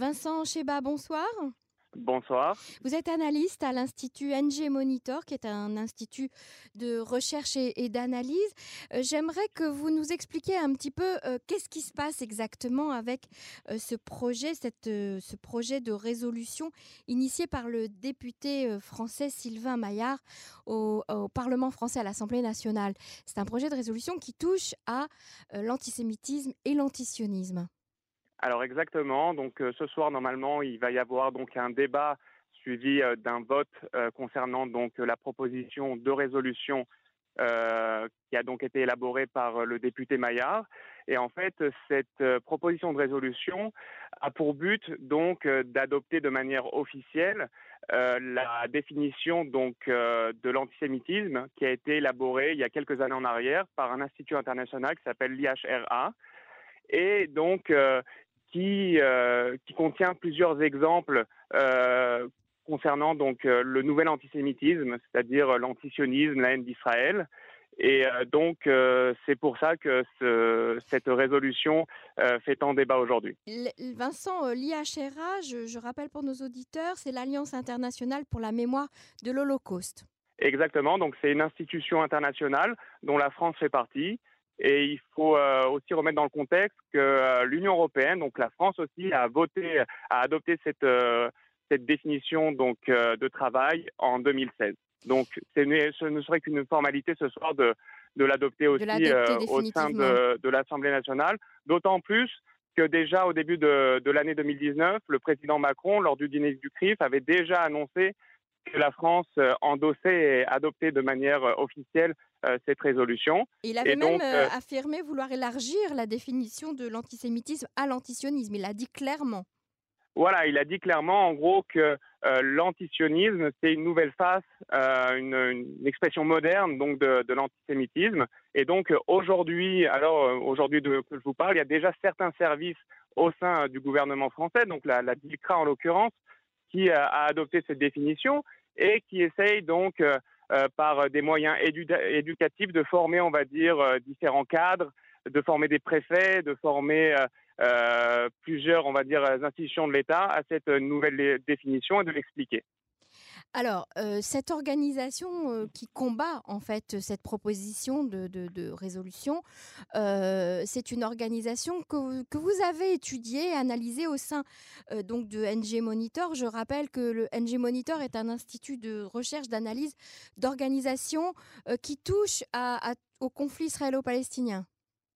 Vincent Cheba, bonsoir. Bonsoir. Vous êtes analyste à l'Institut NG Monitor, qui est un institut de recherche et, d'analyse. Euh, j'aimerais que vous nous expliquiez un petit peu euh, qu'est-ce qui se passe exactement avec euh, ce projet, cette, ce projet de résolution initié par le député français Sylvain Maillard au, au Parlement français à l'Assemblée nationale. C'est un projet de résolution qui touche à l'antisémitisme et l'antisionisme. Alors exactement. Donc euh, ce soir normalement il va y avoir donc un débat suivi euh, d'un vote euh, concernant donc la proposition de résolution qui a donc été élaborée par le député Maillard. Et en fait, cette proposition de résolution a pour but donc d'adopter de manière officielle la définition donc de l'antisémitisme qui a été élaborée il y a quelques années en arrière par un institut international qui s'appelle l'IHRA et donc qui, euh, qui contient plusieurs exemples euh, concernant donc euh, le nouvel antisémitisme, c'est-à-dire l'antisionisme, la haine d'Israël. Et donc, c'est pour ça que ce, cette résolution fait tant débat aujourd'hui. Vincent, l'IHRA, je, je, rappelle pour nos auditeurs, c'est l'Alliance internationale pour la mémoire de l'Holocauste. Exactement, donc c'est une institution internationale dont la France fait partie et il faut euh, aussi remettre dans le contexte que euh, l'Union européenne, donc la France aussi, a voté, a adopté cette, euh, cette définition donc de travail en 2016. Donc, ce ne serait qu'une formalité ce soir de, de l'adopter aussi au sein de, de l'Assemblée nationale, d'autant plus que déjà au début de, de l'année 2019, le président Macron, lors du dîner du CRIF, avait déjà annoncé que la France endossait et adoptait de manière officielle euh, cette résolution. Il avait même euh, euh, affirmé vouloir élargir la définition de l'antisémitisme à l'antisionisme. Il l'a dit clairement. Voilà, il a dit clairement, en gros, que l'antisionisme, c'est une nouvelle face, une, expression moderne donc de, l'antisémitisme. Et donc aujourd'hui, alors aujourd'hui que je vous parle, il y a déjà certains services au sein du gouvernement français, donc la, la DILCRA en l'occurrence, qui a adopté cette définition et qui essaye donc euh, par des moyens éducatifs de former, on va dire, euh, différents cadres, de former des préfets, de former euh, plusieurs, on va dire, institutions de l'État à cette nouvelle définition et de l'expliquer. Alors, cette organisation qui combat en fait cette proposition de, résolution, c'est une organisation que, vous avez étudiée, analysée au sein donc de NG Monitor. Je rappelle que le NG Monitor est un institut de recherche, d'analyse, d'organisation qui touche au conflit israélo-palestinien.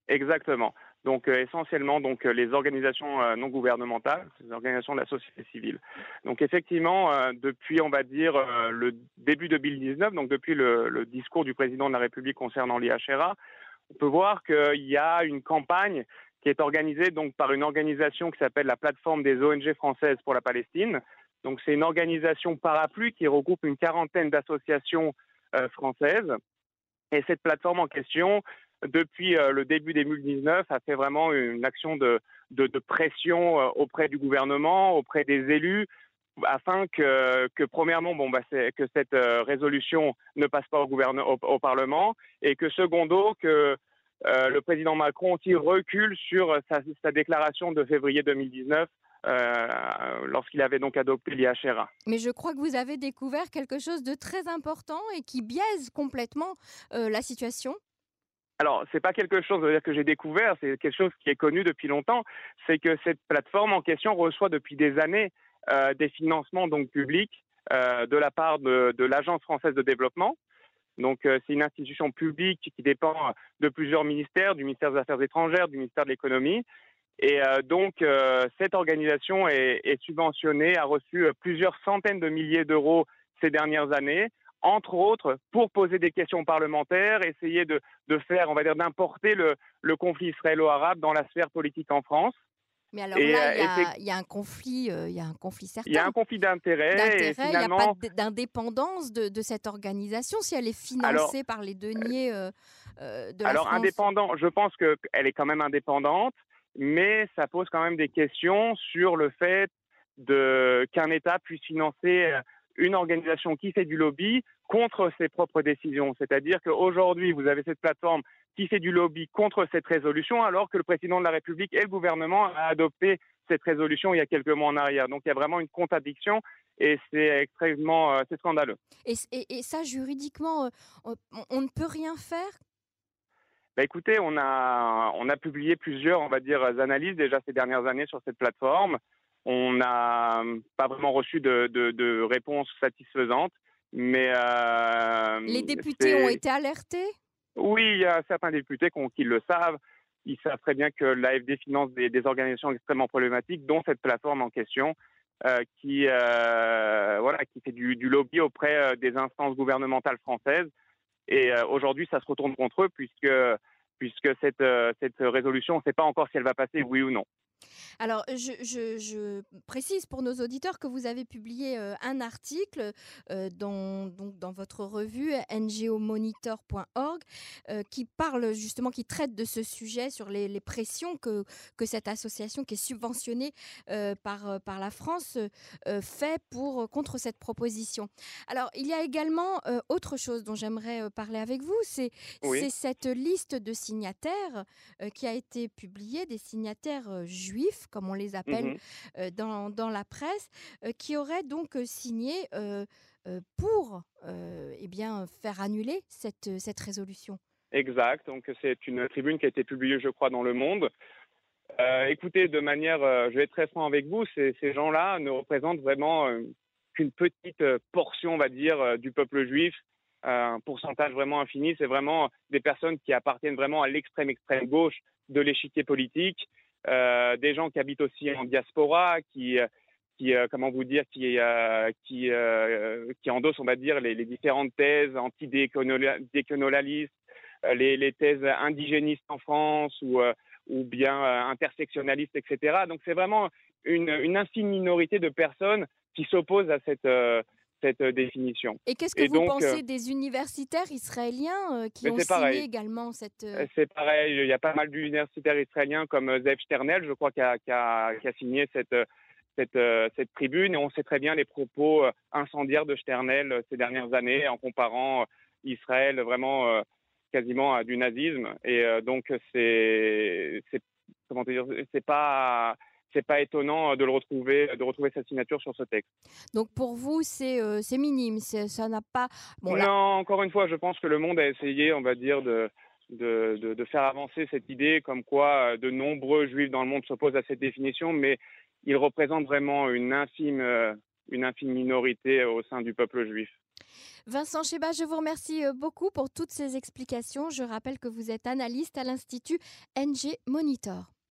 Exactement donc euh, essentiellement donc euh, les organisations euh, non gouvernementales, les organisations de la société civile. Donc effectivement, depuis on va dire le début 2019, donc depuis le, discours du président de la République concernant l'IHRA, on peut voir qu'il y a une campagne qui est organisée donc par une organisation qui s'appelle la plateforme des ONG françaises pour la Palestine. Donc c'est une organisation parapluie qui regroupe une quarantaine d'associations françaises. Et cette plateforme en question depuis euh, le début 2019, a fait vraiment une action de, pression euh, auprès du gouvernement, auprès des élus, afin que, premièrement, bon, bah, que cette euh, résolution ne passe pas au, gouvernement, au, Parlement, et que secondo, que le président Macron recule sur sa, déclaration de février 2019 euh, lorsqu'il avait donc adopté l'IHRA. Mais je crois que vous avez découvert quelque chose de très important et qui biaise complètement la situation. Alors, c'est pas quelque chose que j'ai découvert, c'est quelque chose qui est connu depuis longtemps. C'est que cette plateforme en question reçoit depuis des années euh, des financements donc publics euh, de la part de, l'Agence française de développement. Donc, euh, c'est une institution publique qui dépend de plusieurs ministères, du ministère des Affaires étrangères, du ministère de l'économie. Et donc, cette organisation est subventionnée, a reçu plusieurs centaines de milliers d'euros ces dernières années entre autres, pour poser des questions parlementaires, essayer de, faire, on va dire, d'importer le, le conflit israélo-arabe dans la sphère politique en France. Mais alors là, euh, il y, a un conflit, euh, il y a un conflit certain. Il y a un conflit d'intérêt. Il n'y a pas d'indépendance de, cette organisation si elle est financée par les deniers euh, de la alors, indépendant, je pense qu'elle est quand même indépendante, mais ça pose quand même des questions sur le fait qu'un État puisse financer une organisation qui fait du lobby contre ses propres décisions. C'est-à-dire qu'aujourd'hui, vous avez cette plateforme qui fait du lobby contre cette résolution, alors que le président de la République et le gouvernement a adopté cette résolution il y a quelques mois en arrière. Donc il y a vraiment une contradiction et c'est extrêmement c'est scandaleux. Et, et, ça, juridiquement, on, ne peut rien faire? Bah écoutez, on a, on a publié plusieurs, on va dire, analyses déjà ces dernières années sur cette plateforme. On n'a pas vraiment reçu de, de, de réponse satisfaisante. Mais euh, les députés ont été alertés? Oui, il y a certains députés qui, le savent. Ils savent très bien que l'AFD finance des, organisations extrêmement problématiques, dont cette plateforme en question, euh, qui, euh, voilà, qui fait du, du, lobby auprès des instances gouvernementales françaises. Et aujourd'hui, ça se retourne contre eux puisque, puisque cette, cette résolution, on ne sait pas encore si elle va passer, oui ou non. Alors, je, précise pour nos auditeurs que vous avez publié euh, un article euh, dans, donc, dans votre revue ngomonitor.org euh, qui parle justement, qui traite de ce sujet sur les, pressions que, que cette association qui est subventionnée par, par la France fait pour, contre cette proposition. Alors, il y a également autre chose dont j'aimerais parler avec vous, c'est cette liste de signataires qui a été publiée, des signataires juifs comme on les appelle mmh dans, dans, la presse, qui auraient donc signé pour eh bien, faire annuler cette, cette résolution? Exact, donc c'est une tribune qui a été publiée, je crois, dans Le Monde. écoutez, de manière, je vais être très franc avec vous, ces, ces gens-là ne représentent vraiment qu'une petite portion, on va dire, du peuple juif, un pourcentage vraiment infini. C'est vraiment des personnes qui appartiennent vraiment à l'extrême extrême gauche de l'échiquier politique des gens qui habitent aussi en diaspora, qui, euh, qui euh, comment vous dire, qui, qui, qui endossent, on va dire, les, différentes thèses anti-décolonialistes, les, thèses indigénistes en France ou, ou bien intersectionnalistes, etc. Donc c'est vraiment une, une infime minorité de personnes qui s'opposent à cette cette euh, définition. Et qu'est-ce que vous pensez euh, des universitaires israéliens euh, qui ont signé également cette... C'est pareil, il y a pas mal d'universitaires israéliens comme Zev Sternel, je crois, qui a, qui a, qui a signé cette, cette, cette, tribune. Et on sait très bien les propos incendiaires de Sternel ces dernières années en comparant Israël vraiment quasiment à du nazisme. Et donc, c'est... Comment dire C'est pas c'est pas étonnant euh, de le retrouver, de retrouver sa signature sur ce texte. Donc pour vous, c'est euh, minime, ça n'a pas. Bon, non, encore une fois, je pense que le monde a essayé, on va dire, de, de, de, faire avancer cette idée, comme quoi euh, de nombreux juifs dans le monde s'opposent à cette définition, mais ils représentent vraiment une infime, une infime minorité au sein du peuple juif. Vincent Cheba, je vous remercie beaucoup pour toutes ces explications. Je rappelle que vous êtes analyste à l'Institut NG Monitor.